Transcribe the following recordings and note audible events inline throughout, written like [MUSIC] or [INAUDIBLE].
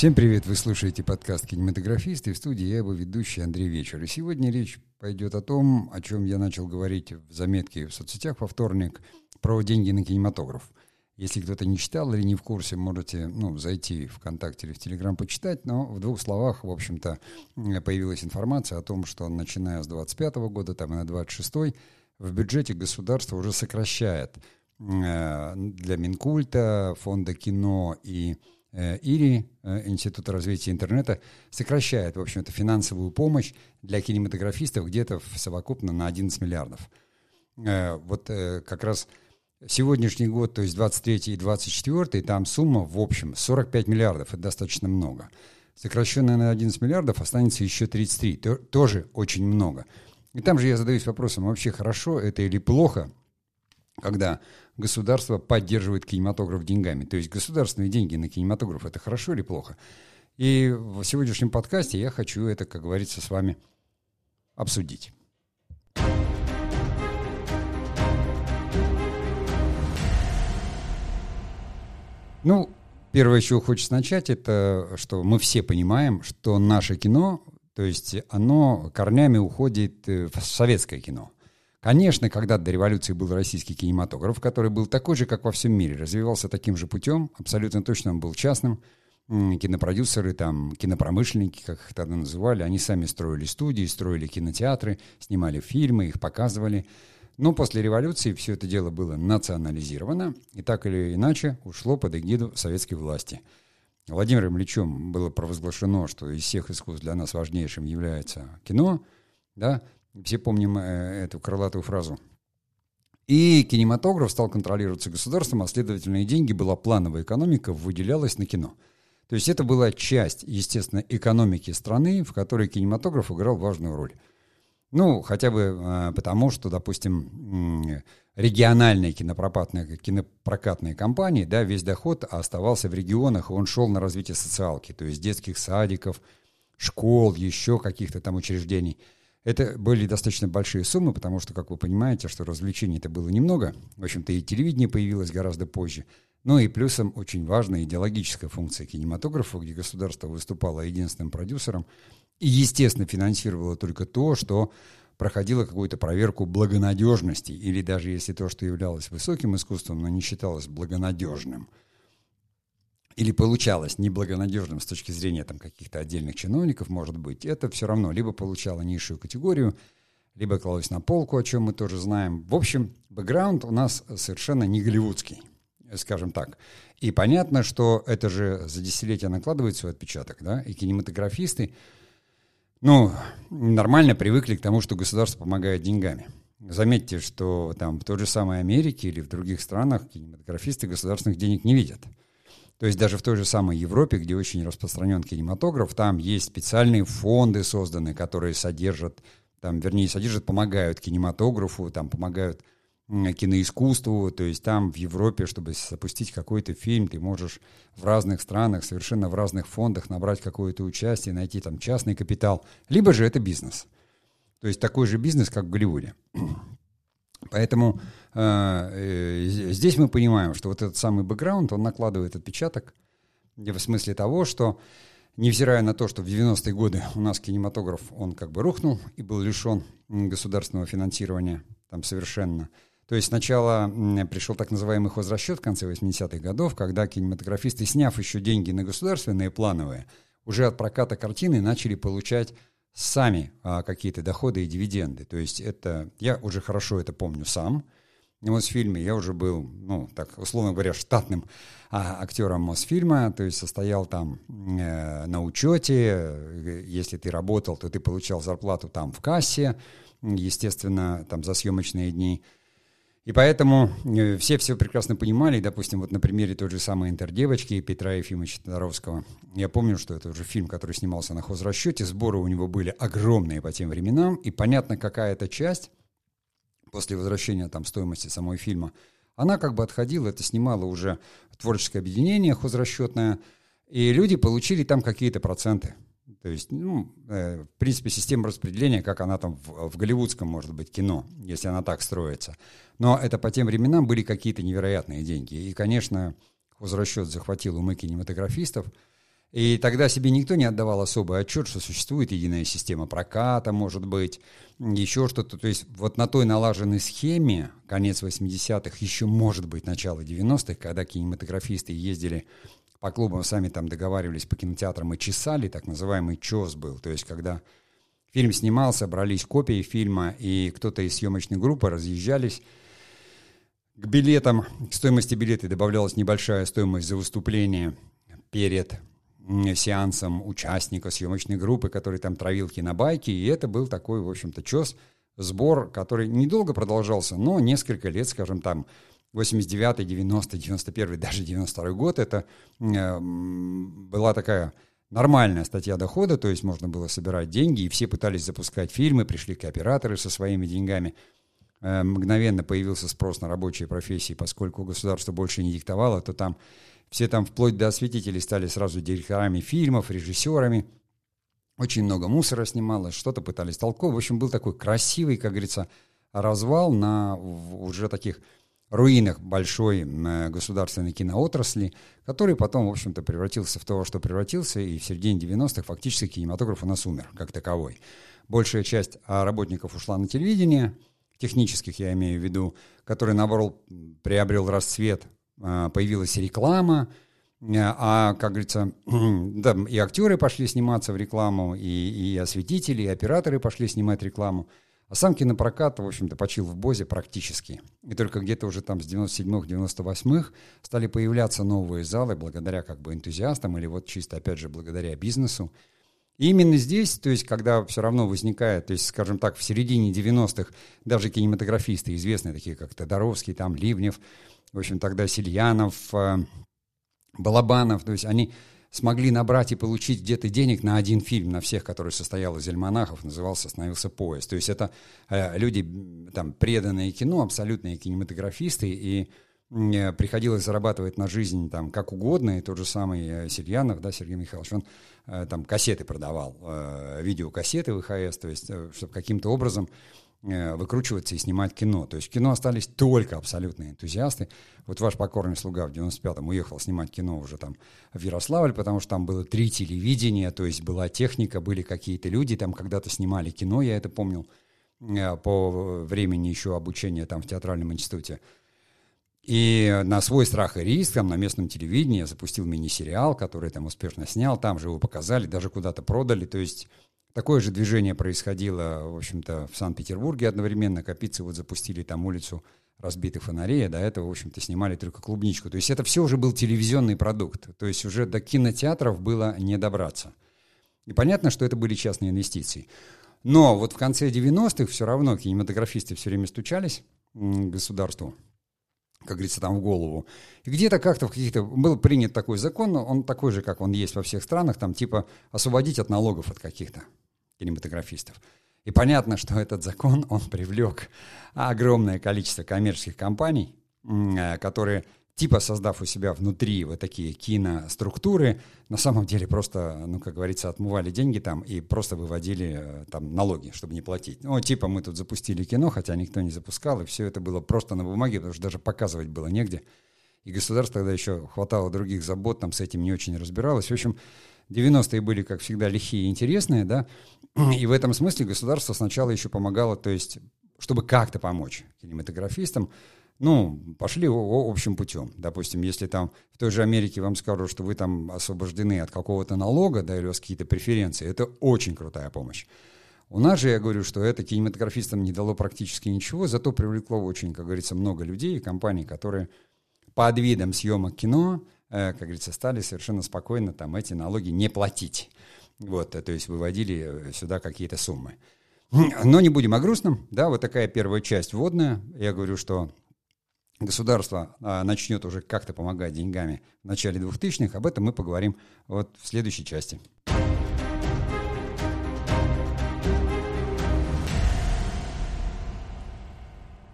Всем привет! Вы слушаете подкаст «Кинематографист» и в студии я его ведущий Андрей Вечер. И сегодня речь пойдет о том, о чем я начал говорить в заметке в соцсетях во вторник, про деньги на кинематограф. Если кто-то не читал или не в курсе, можете ну, зайти в ВКонтакте или в Телеграм почитать, но в двух словах, в общем-то, появилась информация о том, что начиная с 25 года, там и на 26 в бюджете государство уже сокращает э, для Минкульта, фонда кино и Э, ИРИ, э, Института развития интернета, сокращает, в общем-то, финансовую помощь для кинематографистов где-то в совокупно на 11 миллиардов. Э, вот как раз сегодняшний год, то есть 23 и 24, там сумма в общем 45 миллиардов, это достаточно много. Сокращенная на 11 миллиардов останется еще 33, тоже очень много. И там же я задаюсь вопросом, вообще хорошо это или плохо, когда государство поддерживает кинематограф деньгами. То есть государственные деньги на кинематограф это хорошо или плохо? И в сегодняшнем подкасте я хочу это, как говорится, с вами обсудить. Ну, первое, с чего хочется начать, это что мы все понимаем, что наше кино, то есть оно корнями уходит в советское кино – Конечно, когда-то до революции был российский кинематограф, который был такой же, как во всем мире, развивался таким же путем, абсолютно точно он был частным. Кинопродюсеры, там, кинопромышленники, как их тогда называли, они сами строили студии, строили кинотеатры, снимали фильмы, их показывали. Но после революции все это дело было национализировано и так или иначе ушло под эгиду советской власти. Владимиром Ильичем было провозглашено, что из всех искусств для нас важнейшим является кино, да, все помним э, эту крылатую фразу. И кинематограф стал контролироваться государством, а следовательно и деньги была плановая экономика, выделялась на кино. То есть это была часть, естественно, экономики страны, в которой кинематограф играл важную роль. Ну, хотя бы э, потому, что, допустим, региональные кинопрокатные, кинопрокатные компании, да, весь доход оставался в регионах, и он шел на развитие социалки, то есть детских садиков, школ, еще каких-то там учреждений – это были достаточно большие суммы, потому что, как вы понимаете, что развлечений это было немного. В общем-то, и телевидение появилось гораздо позже. Ну и плюсом очень важная идеологическая функция кинематографа, где государство выступало единственным продюсером и, естественно, финансировало только то, что проходило какую-то проверку благонадежности, или даже если то, что являлось высоким искусством, но не считалось благонадежным – или получалось неблагонадежным с точки зрения там, каких-то отдельных чиновников, может быть, это все равно либо получало низшую категорию, либо клалось на полку, о чем мы тоже знаем. В общем, бэкграунд у нас совершенно не голливудский, скажем так. И понятно, что это же за десятилетия накладывает свой отпечаток, да, и кинематографисты, ну, нормально привыкли к тому, что государство помогает деньгами. Заметьте, что там в той же самой Америке или в других странах кинематографисты государственных денег не видят. То есть даже в той же самой Европе, где очень распространен кинематограф, там есть специальные фонды созданы, которые содержат, там, вернее, содержат, помогают кинематографу, там, помогают киноискусству, то есть там в Европе, чтобы запустить какой-то фильм, ты можешь в разных странах, совершенно в разных фондах набрать какое-то участие, найти там частный капитал, либо же это бизнес. То есть такой же бизнес, как в Голливуде. Поэтому э, э, здесь мы понимаем, что вот этот самый бэкграунд, он накладывает отпечаток в смысле того, что невзирая на то, что в 90-е годы у нас кинематограф, он как бы рухнул и был лишен государственного финансирования там совершенно. То есть сначала пришел так называемый хозрасчет в конце 80-х годов, когда кинематографисты, сняв еще деньги на государственные плановые, уже от проката картины начали получать сами а, какие-то доходы и дивиденды. То есть это, я уже хорошо это помню сам. Мосфильме я уже был, ну, так, условно говоря, штатным а, актером Мосфильма, то есть состоял там э, на учете. Если ты работал, то ты получал зарплату там в кассе, естественно, там за съемочные дни – и поэтому э, все все прекрасно понимали, допустим, вот на примере той же самой «Интердевочки» Петра Ефимовича Тодоровского. Я помню, что это уже фильм, который снимался на хозрасчете, сборы у него были огромные по тем временам, и понятно, какая-то часть. После возвращения там стоимости самой фильма, она как бы отходила, это снимало уже творческое объединение хозрасчетное, и люди получили там какие-то проценты. То есть, ну, э, в принципе, система распределения, как она там в, в голливудском, может быть, кино, если она так строится. Но это по тем временам были какие-то невероятные деньги. И, конечно, хозрасчет захватил умы кинематографистов. И тогда себе никто не отдавал особый отчет, что существует единая система проката, может быть, еще что-то. То есть вот на той налаженной схеме, конец 80-х, еще может быть начало 90-х, когда кинематографисты ездили по клубам, сами там договаривались по кинотеатрам и чесали, так называемый ЧОС был. То есть когда фильм снимался, брались копии фильма, и кто-то из съемочной группы разъезжались, к билетам, к стоимости билета добавлялась небольшая стоимость за выступление перед сеансом участника съемочной группы, который там травил кинобайки, и это был такой, в общем-то, чес, сбор, который недолго продолжался, но несколько лет, скажем, там, 89 90 91 даже 92 год, это э, была такая нормальная статья дохода, то есть можно было собирать деньги, и все пытались запускать фильмы, пришли кооператоры со своими деньгами. Э, мгновенно появился спрос на рабочие профессии, поскольку государство больше не диктовало, то там все там вплоть до осветителей стали сразу директорами фильмов, режиссерами. Очень много мусора снималось, что-то пытались толковать. В общем, был такой красивый, как говорится, развал на уже таких руинах большой государственной киноотрасли, который потом, в общем-то, превратился в то, что превратился, и в середине 90-х фактически кинематограф у нас умер, как таковой. Большая часть а, работников ушла на телевидение, технических я имею в виду, который, наоборот, приобрел расцвет а, появилась реклама, а, как говорится, [CLEARS THROAT] да, и актеры пошли сниматься в рекламу, и, и осветители, и операторы пошли снимать рекламу. А сам кинопрокат, в общем-то, почил в Бозе практически. И только где-то уже там с 97-х, 98-х стали появляться новые залы благодаря как бы энтузиастам или вот чисто, опять же, благодаря бизнесу. И именно здесь, то есть, когда все равно возникает, то есть, скажем так, в середине 90-х даже кинематографисты известные, такие как Тодоровский, там, Ливнев, в общем, тогда Сильянов, э, Балабанов, то есть они смогли набрать и получить где-то денег на один фильм, на всех, который состоял из альманахов, назывался «Остановился поезд». То есть это э, люди, там, преданные кино, абсолютные кинематографисты, и э, приходилось зарабатывать на жизнь там как угодно, и тот же самый Сильянов, да, Сергей Михайлович, он там кассеты продавал, видеокассеты ВХС, то есть чтобы каким-то образом Э, выкручиваться и снимать кино. То есть кино остались только абсолютные энтузиасты. Вот ваш покорный слуга в 95-м уехал снимать кино уже там в Ярославль, потому что там было три телевидения, то есть была техника, были какие-то люди, там когда-то снимали кино, я это помнил, э, по времени еще обучения там в театральном институте. И на свой страх и риск там на местном телевидении я запустил мини-сериал, который там успешно снял, там же его показали, даже куда-то продали, то есть Такое же движение происходило, в общем-то, в Санкт-Петербурге одновременно. Капицы вот запустили там улицу разбитых фонарей, а до этого, в общем-то, снимали только клубничку. То есть это все уже был телевизионный продукт. То есть уже до кинотеатров было не добраться. И понятно, что это были частные инвестиции. Но вот в конце 90-х все равно кинематографисты все время стучались государству, как говорится, там в голову. И где-то как-то в каких-то... Был принят такой закон, он такой же, как он есть во всех странах, там типа освободить от налогов от каких-то кинематографистов. И понятно, что этот закон, он привлек огромное количество коммерческих компаний, э, которые типа создав у себя внутри вот такие киноструктуры, на самом деле просто, ну, как говорится, отмывали деньги там и просто выводили э, там налоги, чтобы не платить. Ну, типа мы тут запустили кино, хотя никто не запускал, и все это было просто на бумаге, потому что даже показывать было негде. И государство тогда еще хватало других забот, там с этим не очень разбиралось. В общем, 90-е были, как всегда, лихие и интересные, да, и в этом смысле государство сначала еще помогало, то есть, чтобы как-то помочь кинематографистам, ну, пошли общим путем. Допустим, если там в той же Америке вам скажут, что вы там освобождены от какого-то налога, да, или у вас какие-то преференции, это очень крутая помощь. У нас же, я говорю, что это кинематографистам не дало практически ничего, зато привлекло очень, как говорится, много людей и компаний, которые под видом съемок кино, э, как говорится, стали совершенно спокойно там эти налоги не платить. Вот, то есть выводили э, сюда какие-то суммы. Но не будем о грустном, да, вот такая первая часть вводная. Я говорю, что государство а, начнет уже как-то помогать деньгами в начале 2000-х, об этом мы поговорим вот в следующей части.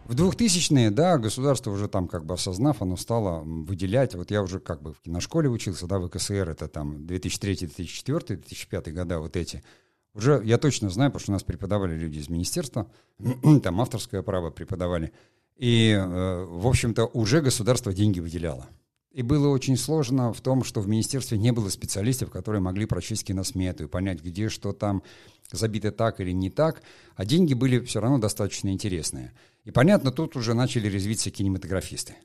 В 2000-е, да, государство уже там как бы осознав, оно стало выделять, вот я уже как бы в киношколе учился, да, в КСР, это там 2003, 2004, 2005 года, вот эти. Уже я точно знаю, потому что у нас преподавали люди из министерства, [CLEARS THROAT] там авторское право преподавали. И, э, в общем-то, уже государство деньги выделяло. И было очень сложно в том, что в министерстве не было специалистов, которые могли прочесть киносмету и понять, где что там забито так или не так, а деньги были все равно достаточно интересные. И понятно, тут уже начали резвиться кинематографисты.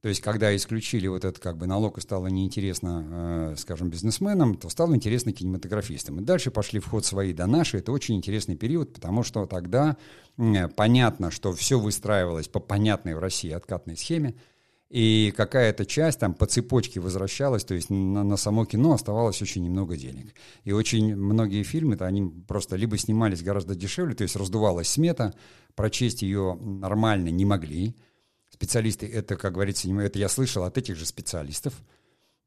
То есть, когда исключили вот этот как бы налог и стало неинтересно, э, скажем, бизнесменам, то стало интересно кинематографистам. И дальше пошли в ход свои до наши. Это очень интересный период, потому что тогда э, понятно, что все выстраивалось по понятной в России откатной схеме и какая-то часть там по цепочке возвращалась, то есть на, на само кино оставалось очень немного денег. И очень многие фильмы-то они просто либо снимались гораздо дешевле, то есть раздувалась смета, прочесть ее нормально не могли. Специалисты, это, как говорится, это я слышал от этих же специалистов.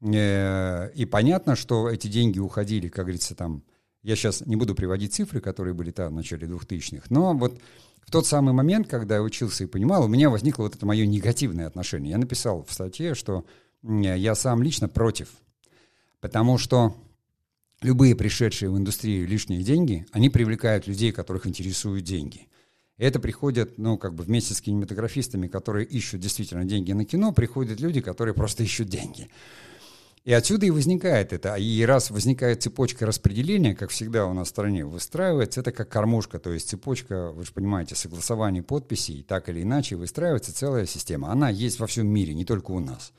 Э, и понятно, что эти деньги уходили, как говорится, там, я сейчас не буду приводить цифры, которые были там в начале 2000-х, но вот в тот самый момент, когда я учился и понимал, у меня возникло вот это мое негативное отношение. Я написал в статье, что я сам лично против, потому что любые пришедшие в индустрию лишние деньги, они привлекают людей, которых интересуют деньги. Это приходят, ну, как бы вместе с кинематографистами, которые ищут действительно деньги на кино, приходят люди, которые просто ищут деньги. И отсюда и возникает это. И раз возникает цепочка распределения, как всегда у нас в стране выстраивается, это как кормушка, то есть цепочка, вы же понимаете, согласование подписей, так или иначе выстраивается целая система. Она есть во всем мире, не только у нас.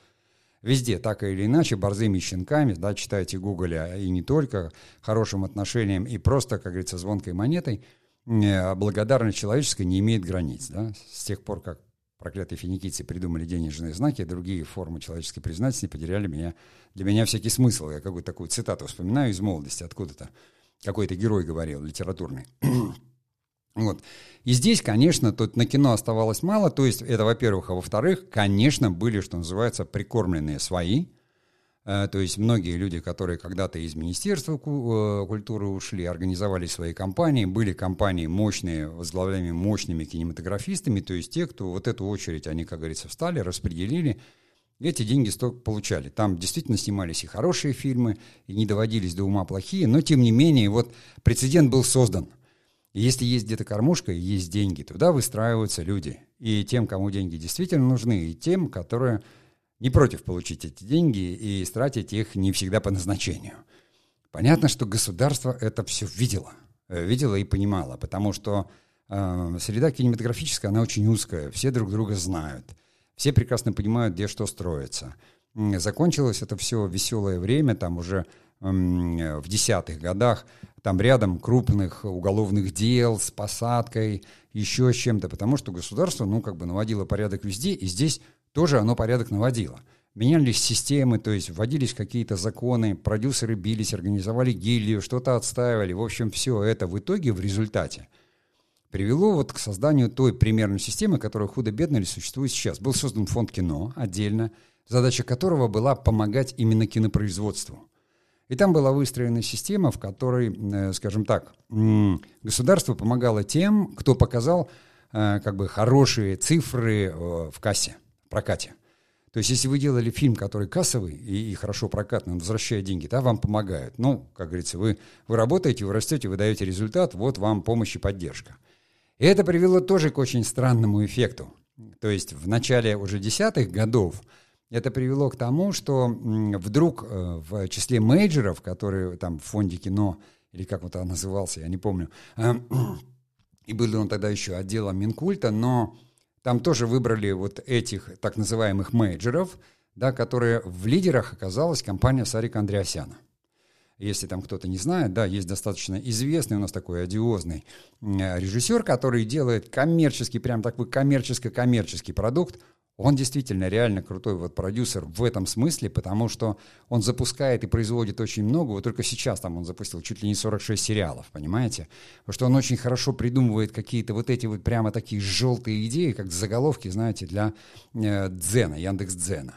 Везде, так или иначе, борзыми щенками, да, читайте Гугля, и не только, хорошим отношением и просто, как говорится, звонкой монетой, благодарность человеческая не имеет границ. Да? С тех пор, как проклятые финикийцы придумали денежные знаки, другие формы человеческой признательности потеряли меня, для меня всякий смысл. Я какую-то такую цитату вспоминаю из молодости, откуда-то. Какой-то герой говорил, литературный. [CLEARS THROAT] вот. И здесь, конечно, тут на кино оставалось мало, то есть это, во-первых, а во-вторых, конечно, были, что называется, прикормленные свои, то есть многие люди, которые когда-то из Министерства э, культуры ушли, организовали свои компании, были компании мощные, возглавляемые мощными кинематографистами, то есть те, кто вот эту очередь, они, как говорится, встали, распределили, эти деньги столько получали. Там действительно снимались и хорошие фильмы, и не доводились до ума плохие, но тем не менее вот прецедент был создан. И если есть где-то кормушка и есть деньги, туда выстраиваются люди. И тем, кому деньги действительно нужны, и тем, которые не против получить эти деньги и истратить их не всегда по назначению. Понятно, что государство это все видело, э, видело и понимало, потому что э, среда кинематографическая, она очень узкая, все друг друга знают, все прекрасно понимают, где что строится. Закончилось это все веселое время, там уже в десятых годах, там рядом крупных уголовных дел с посадкой, еще с чем-то, потому что государство, ну, как бы наводило порядок везде, и здесь тоже оно порядок наводило. Менялись системы, то есть вводились какие-то законы, продюсеры бились, организовали гильдию, что-то отстаивали. В общем, все это в итоге, в результате, привело вот к созданию той примерной системы, которая худо-бедно ли существует сейчас. Был создан фонд кино отдельно, задача которого была помогать именно кинопроизводству. И там была выстроена система, в которой, э, скажем так, государство помогало тем, кто показал э, как бы хорошие цифры э, в кассе прокате. То есть, если вы делали фильм, который кассовый и, и хорошо прокатный, он возвращает деньги, да, вам помогают. Ну, как говорится, вы, вы работаете, вы растете, вы даете результат, вот вам помощь и поддержка. И это привело тоже к очень странному эффекту. То есть, в начале уже десятых годов это привело к тому, что вдруг э, в числе мейджеров, которые там в фонде кино, или как вот он назывался, я не помню, [CLEARS THROAT] и был он тогда еще отделом Минкульта, но там тоже выбрали вот этих так называемых мейджеров, да, которые в лидерах оказалась компания Сарика Андреасяна. Если там кто-то не знает, да, есть достаточно известный у нас такой одиозный режиссер, который делает коммерческий, прям такой коммерческо-коммерческий продукт он действительно реально крутой вот продюсер в этом смысле, потому что он запускает и производит очень много. Вот только сейчас там он запустил чуть ли не 46 сериалов, понимаете? Потому что он очень хорошо придумывает какие-то вот эти вот прямо такие желтые идеи, как заголовки, знаете, для э, Дзена, Яндекс Дзена,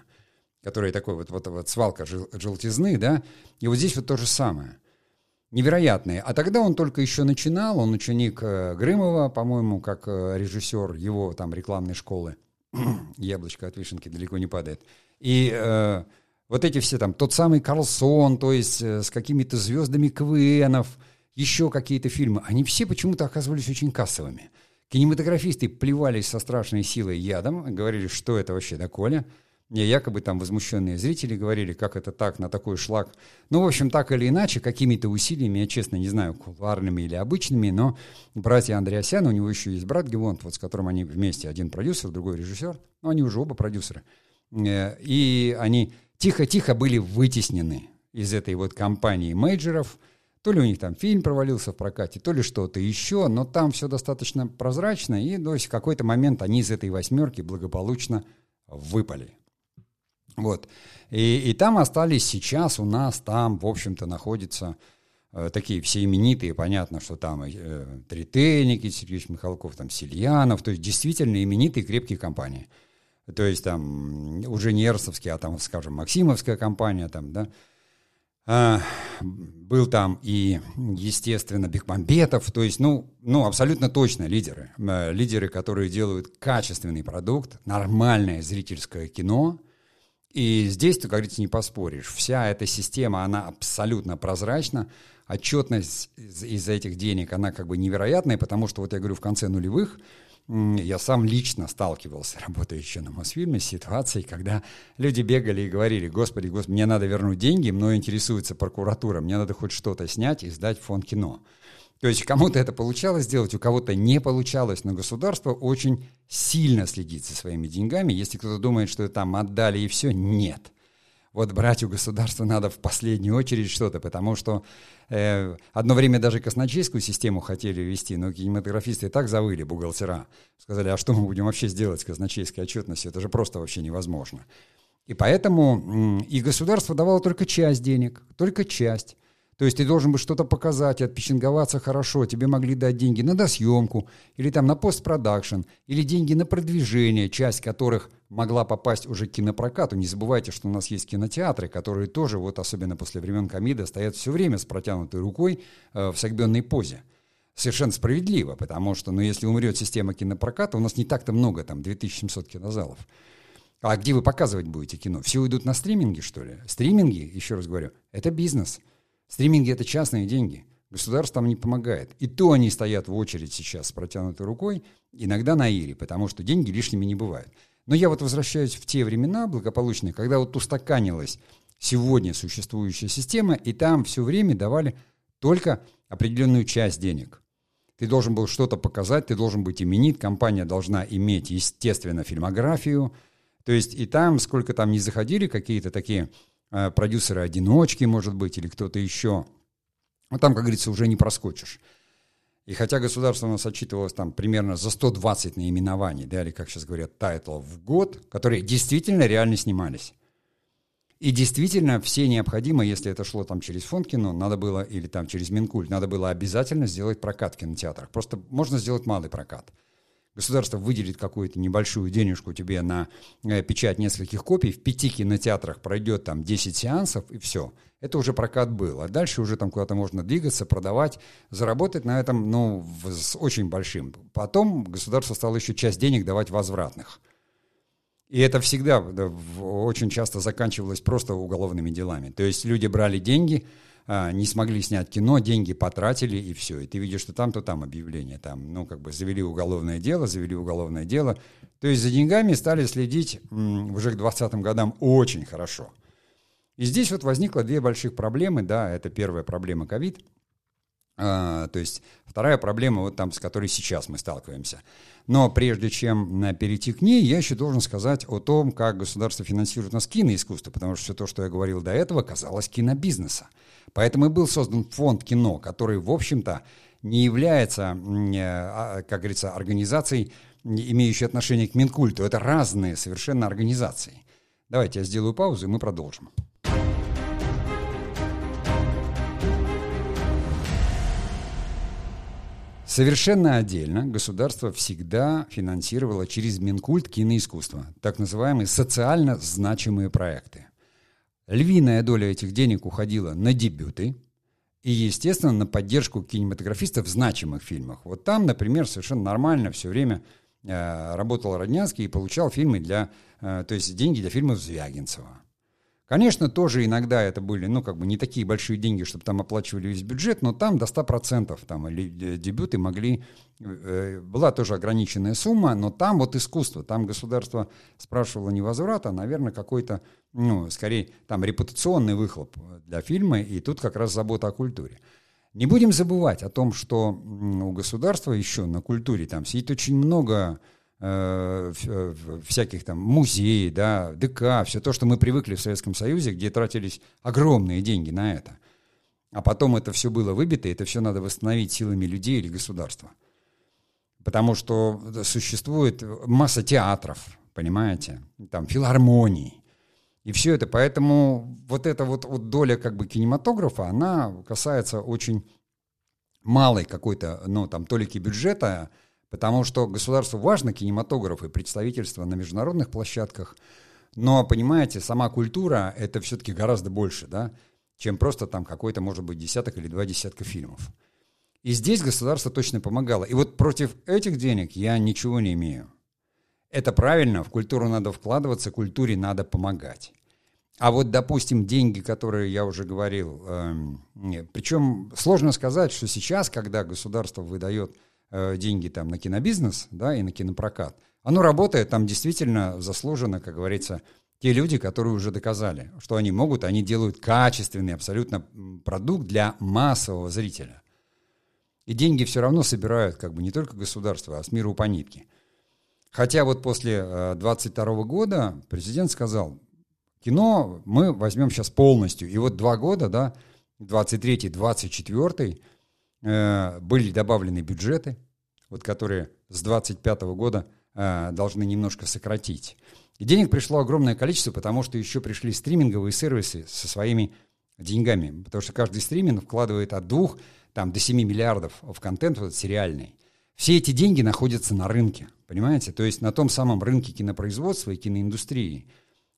который такой вот, вот, вот свалка жел, желтизны, да? И вот здесь вот то же самое невероятные. А тогда он только еще начинал, он ученик э, Грымова, по-моему, как э, режиссер его там рекламной школы. [CLEARS THROAT] яблочко от вишенки далеко не падает. И э, вот эти все там, тот самый Карлсон, то есть э, с какими-то звездами КВНов, еще какие-то фильмы, они все почему-то оказывались очень кассовыми. Кинематографисты плевались со страшной силой ядом, говорили, что это вообще такое. Якобы там возмущенные зрители говорили, как это так, на такой шлак. Ну, в общем, так или иначе, какими-то усилиями, я честно не знаю, кулуарными или обычными, но братья Андреасян, у него еще есть брат Гевонт, вот с которым они вместе, один продюсер, другой режиссер, ну, они уже оба продюсеры. Э, и они тихо-тихо были вытеснены из этой вот компании мейджеров, то ли у них там фильм провалился в прокате, то ли что-то еще, но там все достаточно прозрачно, и то есть в какой-то момент они из этой восьмерки благополучно выпали. Вот. И, и там остались сейчас у нас, там, в общем-то, находятся э, такие все именитые, понятно, что там э, Тритей Никита Сергеевич Михалков, там Сильянов, то есть действительно именитые крепкие компании. То есть там уже не Эрсовские, а там, скажем, Максимовская компания, там, да, а, был там и, естественно, Бекмамбетов, то есть, ну, ну, абсолютно точно лидеры. Э, лидеры, которые делают качественный продукт, нормальное зрительское кино, и здесь, ты, как говорится, не поспоришь. Вся эта система, она абсолютно прозрачна. Отчетность из-за этих денег, она как бы невероятная, потому что, вот я говорю, в конце нулевых я сам лично сталкивался, [LAUGHS] работая еще на Мосфильме, с ситуацией, когда люди бегали и говорили, господи, господи, мне надо вернуть деньги, мной интересуется прокуратура, мне надо хоть что-то снять и сдать в фонд кино. То есть кому-то это получалось сделать, у кого-то не получалось, но государство очень сильно следит за своими деньгами. Если кто-то думает, что там отдали и все, нет. Вот брать у государства надо в последнюю очередь что-то, потому что э, одно время даже казначейскую систему хотели ввести, но кинематографисты и так завыли, бухгалтера. Сказали, а что мы будем вообще сделать с казначейской отчетностью? Это же просто вообще невозможно. И поэтому и государство давало только часть денег, только часть. То есть ты должен был что-то показать, отпеченговаться хорошо, тебе могли дать деньги на досъемку, или там на постпродакшн, или деньги на продвижение, часть которых могла попасть уже к кинопрокату. Не забывайте, что у нас есть кинотеатры, которые тоже, вот особенно после времен Комида, стоят все время с протянутой рукой э, в согбенной позе. Совершенно справедливо, потому что, ну, если умрет система кинопроката, у нас не так-то много, там, 2700 кинозалов. А где вы показывать будете кино? Все уйдут на стриминги, что ли? Стриминги, еще раз говорю, это бизнес – Стриминги — это частные деньги. Государство там не помогает. И то они стоят в очередь сейчас с протянутой рукой, иногда на ире, потому что деньги лишними не бывают. Но я вот возвращаюсь в те времена благополучные, когда вот устаканилась сегодня существующая система, и там все время давали только определенную часть денег. Ты должен был что-то показать, ты должен быть именит, компания должна иметь, естественно, фильмографию. То есть и там, сколько там не заходили какие-то такие продюсеры-одиночки, может быть, или кто-то еще. Ну, там, как говорится, уже не проскочишь. И хотя государство у нас отчитывалось там примерно за 120 наименований, да, или, как сейчас говорят, тайтлов в год, которые действительно реально снимались. И действительно все необходимо, если это шло там через фонд кино, надо было, или там через Минкульт, надо было обязательно сделать прокат в кинотеатрах. Просто можно сделать малый прокат – государство выделит какую-то небольшую денежку тебе на э, печать нескольких копий, в пяти кинотеатрах пройдет там 10 сеансов, и все. Это уже прокат был. А дальше уже там куда-то можно двигаться, продавать, заработать на этом, ну, с очень большим. Потом государство стало еще часть денег давать возвратных. И это всегда да, очень часто заканчивалось просто уголовными делами. То есть люди брали деньги, а, не смогли снять кино, деньги потратили, и все. И ты видишь, что там, то там объявление, там, ну, как бы завели уголовное дело, завели уголовное дело. То есть за деньгами стали следить м, уже к 20 годам очень хорошо. И здесь вот возникло две больших проблемы, да, это первая проблема ковид, а, то есть вторая проблема, вот там, с которой сейчас мы сталкиваемся. Но прежде чем э, перейти к ней, я еще должен сказать о том, как государство финансирует нас киноискусство, потому что все то, что я говорил до этого, казалось кинобизнеса. Поэтому и был создан фонд кино, который, в общем-то, не является, э, а, как говорится, организацией, имеющей отношение к Минкульту. Это разные совершенно организации. Давайте я сделаю паузу, и мы продолжим. Совершенно отдельно государство всегда финансировало через Минкульт киноискусство, так называемые социально значимые проекты. Львиная доля этих денег уходила на дебюты и, естественно, на поддержку кинематографистов в значимых фильмах. Вот там, например, совершенно нормально все время э, работал Роднянский и получал фильмы для, э, то есть деньги для фильмов Звягинцева. Конечно, тоже иногда это были, ну, как бы не такие большие деньги, чтобы там оплачивали весь бюджет, но там до 100% там или дебюты могли... Э, была тоже ограниченная сумма, но там вот искусство, там государство спрашивало не возврат, а, наверное, какой-то, ну, скорее, там репутационный выхлоп для фильма, и тут как раз забота о культуре. Не будем забывать о том, что у государства еще на культуре там сидит очень много Э, э, всяких там музеев, да, ДК, все то, что мы привыкли в Советском Союзе, где тратились огромные деньги на это. А потом это все было выбито, и это все надо восстановить силами людей или государства. Потому что существует масса театров, понимаете, там филармоний. И все это, поэтому вот эта вот, вот доля как бы кинематографа, она касается очень малой какой-то, ну, там, толики бюджета, Потому что государству важно кинематограф и представительство на международных площадках. Но, понимаете, сама культура — это все-таки гораздо больше, да, чем просто там какой-то, может быть, десяток или два десятка фильмов. И здесь государство точно помогало. И вот против этих денег я ничего не имею. Это правильно, в культуру надо вкладываться, культуре надо помогать. А вот, допустим, деньги, которые я уже говорил, э, причем сложно сказать, что сейчас, когда государство выдает деньги там на кинобизнес, да, и на кинопрокат, оно работает, там действительно заслуженно, как говорится, те люди, которые уже доказали, что они могут, они делают качественный абсолютно продукт для массового зрителя. И деньги все равно собирают как бы не только государство, а с миру по нитке. Хотя вот после 22 э, года президент сказал, кино мы возьмем сейчас полностью. И вот два года, да, 23 24 Э, были добавлены бюджеты, вот которые с 2025 года э, должны немножко сократить. И денег пришло огромное количество, потому что еще пришли стриминговые сервисы со своими деньгами, потому что каждый стриминг вкладывает от двух там, до 7 миллиардов в контент вот, сериальный. Все эти деньги находятся на рынке, понимаете? То есть на том самом рынке кинопроизводства и киноиндустрии.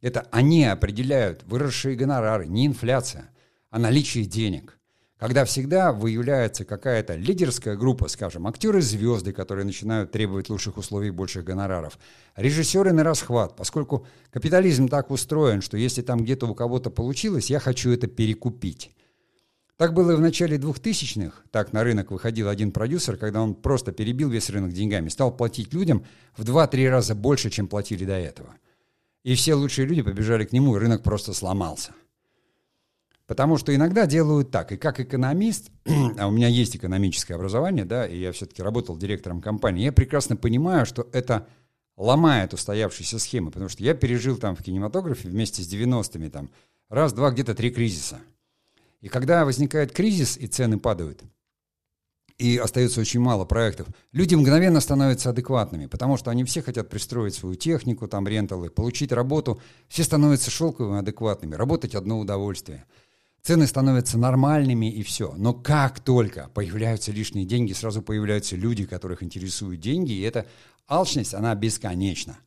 Это они определяют выросшие гонорары, не инфляция, а наличие денег когда всегда выявляется какая-то лидерская группа, скажем, актеры-звезды, которые начинают требовать лучших условий, больших гонораров, режиссеры на расхват, поскольку капитализм так устроен, что если там где-то у кого-то получилось, я хочу это перекупить. Так было и в начале 2000-х. Так на рынок выходил один продюсер, когда он просто перебил весь рынок деньгами, стал платить людям в 2-3 раза больше, чем платили до этого. И все лучшие люди побежали к нему, и рынок просто сломался. Потому что иногда делают так. И как экономист, [CLEARS THROAT] а у меня есть экономическое образование, да, и я все-таки работал директором компании, я прекрасно понимаю, что это ломает устоявшиеся схемы, потому что я пережил там в кинематографе вместе с 90-ми там раз, два, где-то три кризиса. И когда возникает кризис и цены падают, и остается очень мало проектов, люди мгновенно становятся адекватными, потому что они все хотят пристроить свою технику, там, ренталы, получить работу, все становятся шелковыми, адекватными, работать одно удовольствие – Цены становятся нормальными и все. Но как только появляются лишние деньги, сразу появляются люди, которых интересуют деньги, и эта алчность, она бесконечна.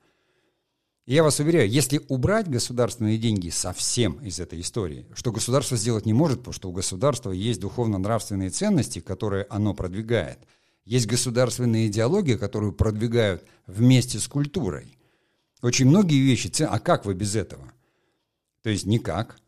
Я вас уверяю, если убрать государственные деньги совсем из этой истории, что государство сделать не может, потому что у государства есть духовно-нравственные ценности, которые оно продвигает. Есть государственная идеология, которую продвигают вместе с культурой. Очень многие вещи, а как вы без этого? То есть никак.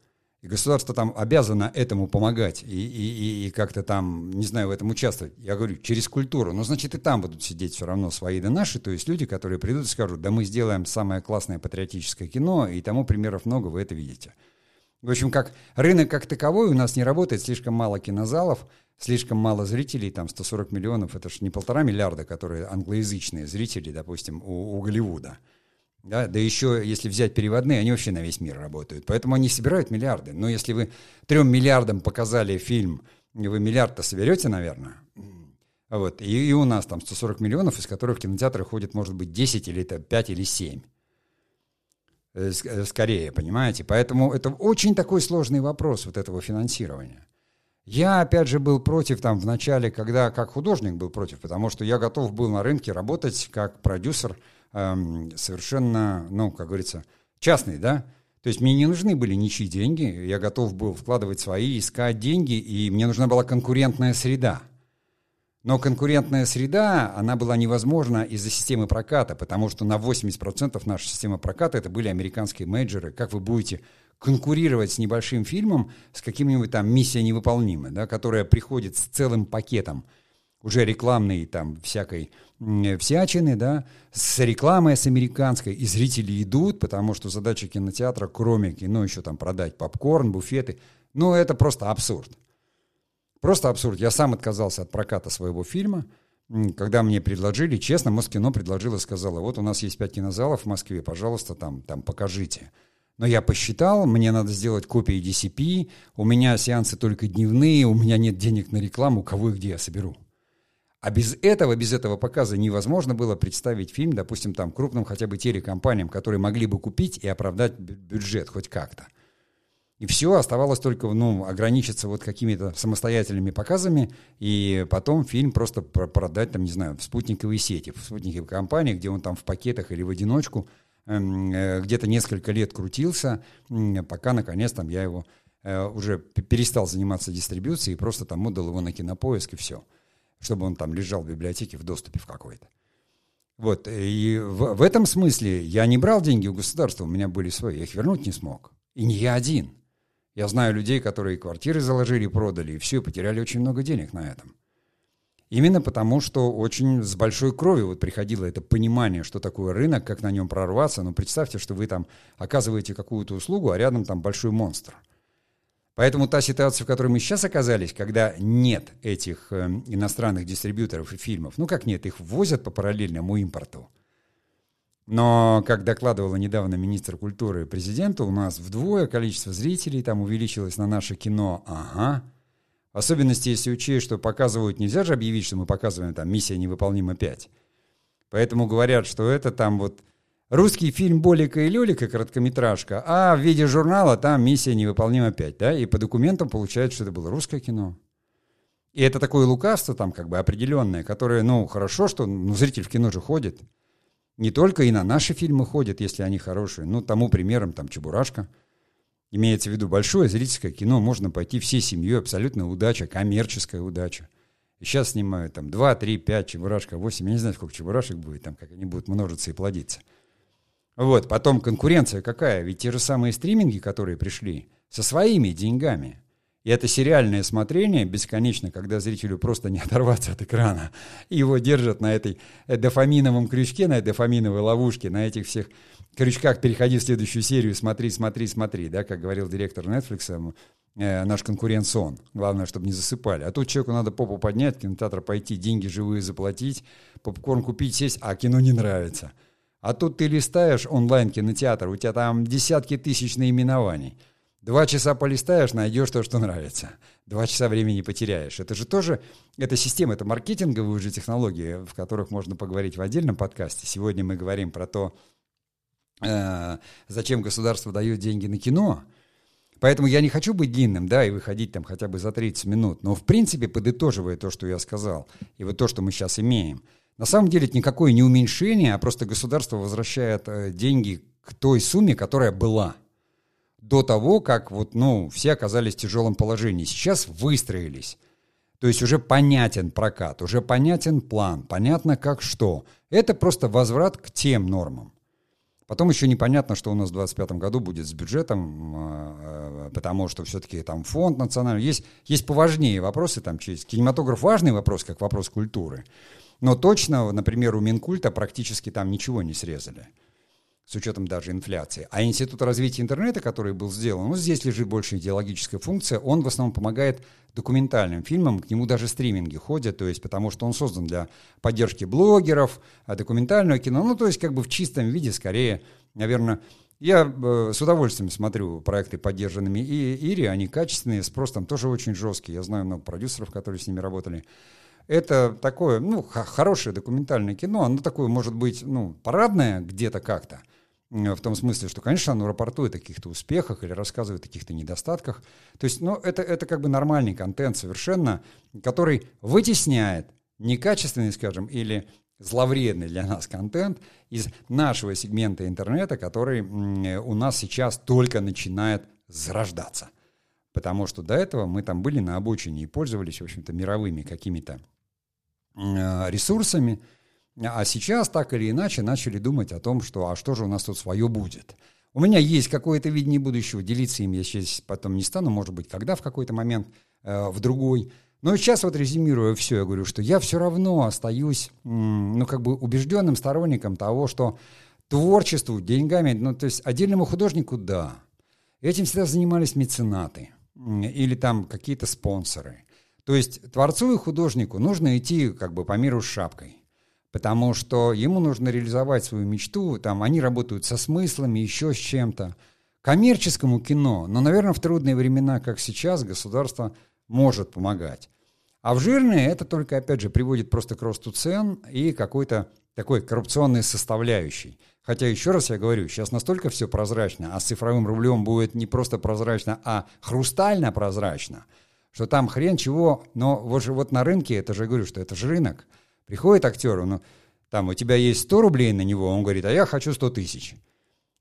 И государство там обязано этому помогать и, и, и, как-то там, не знаю, в этом участвовать. Я говорю, через культуру. Но значит и там будут сидеть все равно свои да наши, то есть люди, которые придут и скажут, да мы сделаем самое классное патриотическое кино, и тому примеров много, вы это видите. В общем, как рынок как таковой у нас не работает, слишком мало кинозалов, слишком мало зрителей, там 140 миллионов, это же не полтора миллиарда, которые англоязычные зрители, допустим, у, у Голливуда. Да, да еще, если взять переводные, они вообще на весь мир работают. Поэтому они собирают миллиарды. Но если вы трем миллиардам показали фильм, вы миллиард-то соберете, наверное. Вот. И, и у нас там 140 миллионов, из которых в кинотеатры ходит, может быть, 10 или это 5 или 7. Э, э, скорее, понимаете? Поэтому это очень такой сложный вопрос вот этого финансирования. Я, опять же, был против там в начале, когда как художник был против, потому что я готов был на рынке работать как продюсер – совершенно, ну, как говорится, частный, да, то есть мне не нужны были ничьи деньги, я готов был вкладывать свои, искать деньги, и мне нужна была конкурентная среда. Но конкурентная среда, она была невозможна из-за системы проката, потому что на 80% наша система проката это были американские менеджеры. Как вы будете конкурировать с небольшим фильмом, с каким-нибудь там «Миссия невыполнима», да, которая приходит с целым пакетом уже рекламной там всякой всячины, да, с рекламой с американской, и зрители идут, потому что задача кинотеатра, кроме кино, еще там продать попкорн, буфеты. Ну, это просто абсурд. Просто абсурд. Я сам отказался от проката своего фильма, когда мне предложили, честно, Москино предложила, сказала, вот у нас есть пять кинозалов в Москве, пожалуйста, там, там покажите. Но я посчитал, мне надо сделать копии DCP, у меня сеансы только дневные, у меня нет денег на рекламу, кого и где я соберу. А без этого, без этого показа невозможно было представить фильм, допустим, там крупным хотя бы телекомпаниям, которые могли бы купить и оправдать бюджет хоть как-то. И все, оставалось только ну, ограничиться вот какими-то самостоятельными показами, и потом фильм просто продать, там, не знаю, в спутниковые сети, в спутниковые компании, где он там в пакетах или в одиночку эм, э, где-то несколько лет крутился, пока, наконец, там я его э, уже перестал заниматься дистрибьюцией и просто там отдал его на кинопоиск и все чтобы он там лежал в библиотеке в доступе в какой-то. Вот, и в, в этом смысле я не брал деньги у государства, у меня были свои, я их вернуть не смог. И не я один. Я знаю людей, которые квартиры заложили, продали, и все, потеряли очень много денег на этом. Именно потому, что очень с большой кровью вот приходило это понимание, что такое рынок, как на нем прорваться. Но представьте, что вы там оказываете какую-то услугу, а рядом там большой монстр – Поэтому та ситуация, в которой мы сейчас оказались, когда нет этих э, иностранных дистрибьюторов и фильмов, ну как нет, их ввозят по параллельному импорту. Но, как докладывала недавно министр культуры президента, у нас вдвое количество зрителей там увеличилось на наше кино. Ага. В особенности, если учесть, что показывают, нельзя же объявить, что мы показываем там «Миссия невыполнима 5». Поэтому говорят, что это там вот русский фильм «Болика и Лёлика», короткометражка, а в виде журнала там «Миссия невыполнима 5», да, и по документам получается, что это было русское кино. И это такое лукавство там как бы определенное, которое, ну, хорошо, что ну, зритель в кино же ходит. Не только и на наши фильмы ходят, если они хорошие. Ну, тому примером там «Чебурашка». Имеется в виду большое зрительское кино, можно пойти всей семьей, абсолютно удача, коммерческая удача. И сейчас снимают там 2, 3, 5, Чебурашка, 8, я не знаю, сколько Чебурашек будет, там как они будут множиться и плодиться. Вот, потом конкуренция какая? Ведь те же самые стриминги, которые пришли, со своими деньгами. И это сериальное смотрение бесконечно, когда зрителю просто не [LAUGHS] оторваться от экрана. Его держат на этой э, дофаминовом крючке, на этой дофаминовой ловушке, на этих всех крючках «переходи в следующую серию, смотри, смотри, смотри», да, как говорил директор Netflix, э, наш конкурент сон. Главное, чтобы не засыпали. А тут человеку надо попу поднять, в кинотеатр пойти, деньги живые заплатить, попкорн купить, сесть, а кино не нравится – а тут ты листаешь онлайн-кинотеатр, у тебя там десятки тысяч наименований. Два часа полистаешь, найдешь то, что нравится. Два часа времени потеряешь. Это же тоже, это система, это маркетинговые уже технологии, в которых можно поговорить в отдельном подкасте. Сегодня мы говорим про то, э, зачем государство дает деньги на кино. Поэтому я не хочу быть длинным, да, и выходить там хотя бы за 30 минут. Но в принципе, подытоживая то, что я сказал, и вот то, что мы сейчас имеем – на самом деле это никакое не уменьшение, а просто государство возвращает э, деньги к той сумме, которая была до того, как вот, ну, все оказались в тяжелом положении. Сейчас выстроились. То есть уже понятен прокат, уже понятен план, понятно как что. Это просто возврат к тем нормам. Потом еще непонятно, что у нас в 2025 году будет с бюджетом, э, потому что все-таки там фонд национальный. Есть, есть поважнее вопросы, там, через кинематограф важный вопрос, как вопрос культуры. Но точно, например, у Минкульта практически там ничего не срезали с учетом даже инфляции. А Институт развития интернета, который был сделан, ну, здесь лежит больше идеологическая функция, он в основном помогает документальным фильмам, к нему даже стриминги ходят, то есть потому что он создан для поддержки блогеров, а документального кино, ну, то есть как бы в чистом виде, скорее, наверное, я э, с удовольствием смотрю проекты, поддержанными и Ири, они качественные, спрос там тоже очень жесткий, я знаю много продюсеров, которые с ними работали. Это такое, ну, хорошее документальное кино, оно такое, может быть, ну, парадное где-то как-то, в том смысле, что, конечно, оно рапортует о каких-то успехах или рассказывает о каких-то недостатках. То есть, ну, это, это как бы нормальный контент совершенно, который вытесняет некачественный, скажем, или зловредный для нас контент из нашего сегмента интернета, который у нас сейчас только начинает зарождаться. Потому что до этого мы там были на обочине и пользовались, в общем-то, мировыми какими-то ресурсами, а сейчас так или иначе начали думать о том, что а что же у нас тут свое будет. У меня есть какое-то видение будущего, делиться им я сейчас потом не стану, может быть, когда в какой-то момент, э, в другой. Но сейчас вот резюмируя все, я говорю, что я все равно остаюсь, ну, как бы убежденным сторонником того, что творчеству, деньгами, ну, то есть отдельному художнику – да. Этим всегда занимались меценаты или там какие-то спонсоры. То есть творцу и художнику нужно идти как бы по миру с шапкой потому что ему нужно реализовать свою мечту, там они работают со смыслами, еще с чем-то. Коммерческому кино, но, наверное, в трудные времена, как сейчас, государство может помогать. А в жирные это только, опять же, приводит просто к росту цен и какой-то такой коррупционной составляющей. Хотя, еще раз я говорю, сейчас настолько все прозрачно, а с цифровым рублем будет не просто прозрачно, а хрустально прозрачно, что там хрен чего, но вот же вот на рынке, это же говорю, что это же рынок – Приходит актер, ну, там, у тебя есть 100 рублей на него, он говорит, а я хочу 100 тысяч.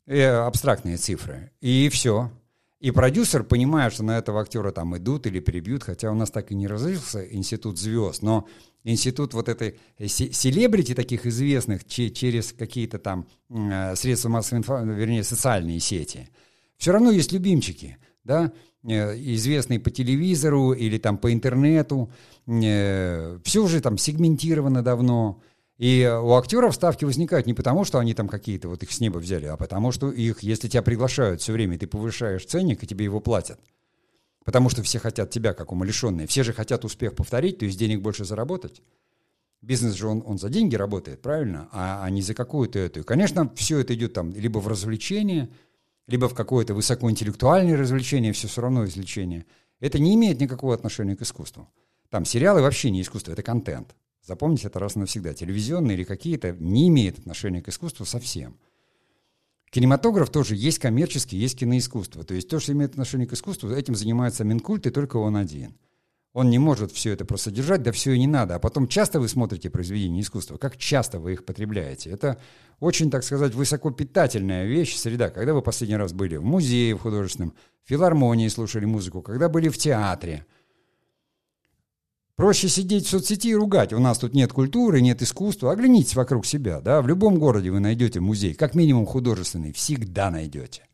И абстрактные цифры. И все. И продюсер, понимая, что на этого актера там идут или перебьют, хотя у нас так и не развился институт звезд, но институт вот этой селебрити таких известных через какие-то там э, средства массовой информации, вернее, социальные сети, все равно есть любимчики, да, Э, известный по телевизору или там по интернету. Э, Все уже там сегментировано давно. И у актеров ставки возникают не потому, что они там какие-то вот их с неба взяли, а потому что их, если тебя приглашают все время, ты повышаешь ценник, и тебе его платят. Потому что все хотят тебя, как умалишенные. Все же хотят успех повторить, то есть денег больше заработать. Бизнес же он, он за деньги работает, правильно? А, а не за какую-то эту. И, конечно, все это идет там либо в развлечение, либо в какое-то высокоинтеллектуальное развлечение, все все равно развлечение, это не имеет никакого отношения к искусству. Там сериалы вообще не искусство, это контент. Запомните это раз и навсегда. Телевизионные или какие-то не имеют отношения к искусству совсем. Кинематограф тоже есть коммерческий, есть киноискусство. То есть то, что имеет отношение к искусству, этим занимается Минкульт, и только он один. Он не может все это просто держать, да все и не надо. А потом часто вы смотрите произведения искусства, как часто вы их потребляете. Это очень, так сказать, высокопитательная вещь, среда. Когда вы последний раз были в музее в художественном, в филармонии слушали музыку, когда были в театре. Проще сидеть в соцсети и ругать. У нас тут нет культуры, нет искусства. Оглянитесь вокруг себя. Да? В любом городе вы найдете музей, как минимум художественный. Всегда найдете.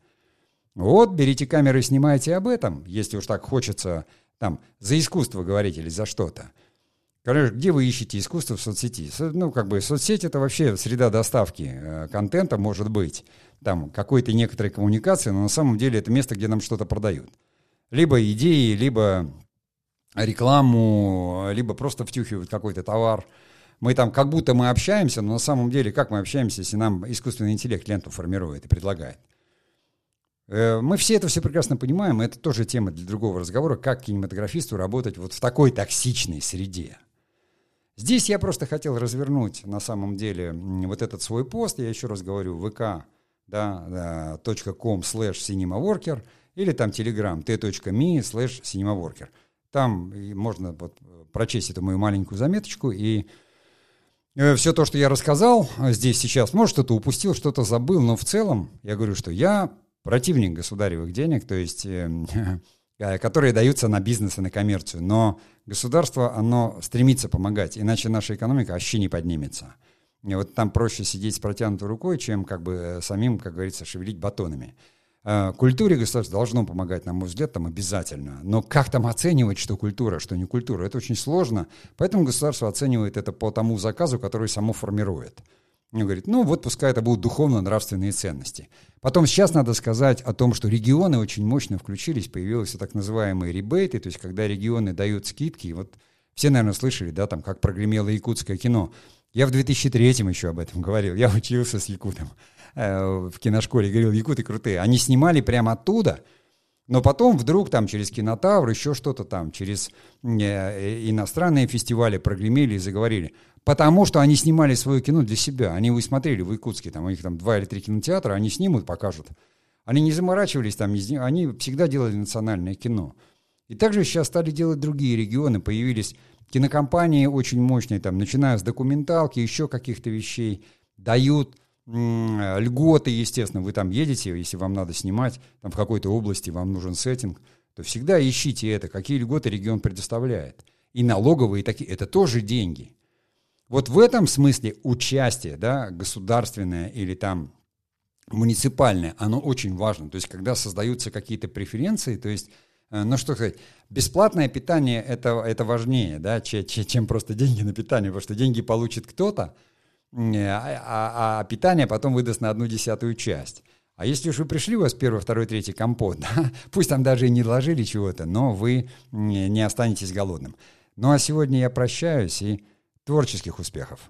Вот, берите камеры и снимайте об этом, если уж так хочется там, за искусство говорить или за что-то. Короче, где вы ищете искусство в соцсети? Ну, как бы соцсеть это вообще среда доставки э, контента, может быть, там какой-то некоторой коммуникации, но на самом деле это место, где нам что-то продают. Либо идеи, либо рекламу, либо просто втюхивают какой-то товар. Мы там как будто мы общаемся, но на самом деле как мы общаемся, если нам искусственный интеллект ленту формирует и предлагает? Э, мы все это все прекрасно понимаем, и это тоже тема для другого разговора, как кинематографисту работать вот в такой токсичной среде. Здесь я просто хотел развернуть на самом деле вот этот свой пост, я еще раз говорю, vk, да, .com slash cinemaworker или там telegram t.me slash cinemaworker. Там можно вот прочесть эту мою маленькую заметочку и э, все то, что я рассказал здесь сейчас, может, что-то упустил, что-то забыл, но в целом я говорю, что я противник государевых денег, то есть эм, [LAUGHS] э, которые даются на бизнес и на коммерцию. Но государство, оно стремится помогать, иначе наша экономика вообще не поднимется. И вот там проще сидеть с протянутой рукой, чем как бы э, самим, как говорится, шевелить батонами. Э, культуре государство должно помогать, на мой взгляд, там обязательно. Но как там оценивать, что культура, что не культура, это очень сложно. Поэтому государство оценивает это по тому заказу, который само формирует. Он говорит, ну вот пускай это будут духовно-нравственные ценности. Потом сейчас надо сказать о том, что регионы очень мощно включились, появились так называемые ребейты, то есть когда регионы дают скидки, и вот все, наверное, слышали, да, там, как прогремело якутское кино. Я в 2003-м еще об этом говорил, я [LAUGHS] учился с якутом э, в киношколе, говорил, якуты крутые. Они снимали прямо оттуда, но потом вдруг там через кинотавр, еще что-то там, через э, иностранные фестивали прогремели и заговорили. Потому что они снимали свое кино для себя. Они вы смотрели в Якутске, там у них там два или три кинотеатра, они снимут, покажут. Они не заморачивались там, они всегда делали национальное кино. И также сейчас стали делать другие регионы, появились кинокомпании очень мощные, там, начиная с документалки, еще каких-то вещей, дают льготы, естественно, вы там едете, если вам надо снимать, там в какой-то области вам нужен сеттинг, то всегда ищите это, какие льготы регион предоставляет. И налоговые такие, это тоже деньги. Вот в этом смысле участие, да, государственное или там муниципальное, оно очень важно. То есть, когда создаются какие-то преференции, то есть, э, ну что сказать, бесплатное питание это, это важнее, да, чем, чем просто деньги на питание, потому что деньги получит кто-то, а, а, а питание потом выдаст на одну десятую часть. А если уж вы пришли, у вас первый, второй, третий компот, [LAUGHS] да, пусть там даже и не ложили чего-то, но вы не останетесь голодным. Ну а сегодня я прощаюсь и творческих успехов.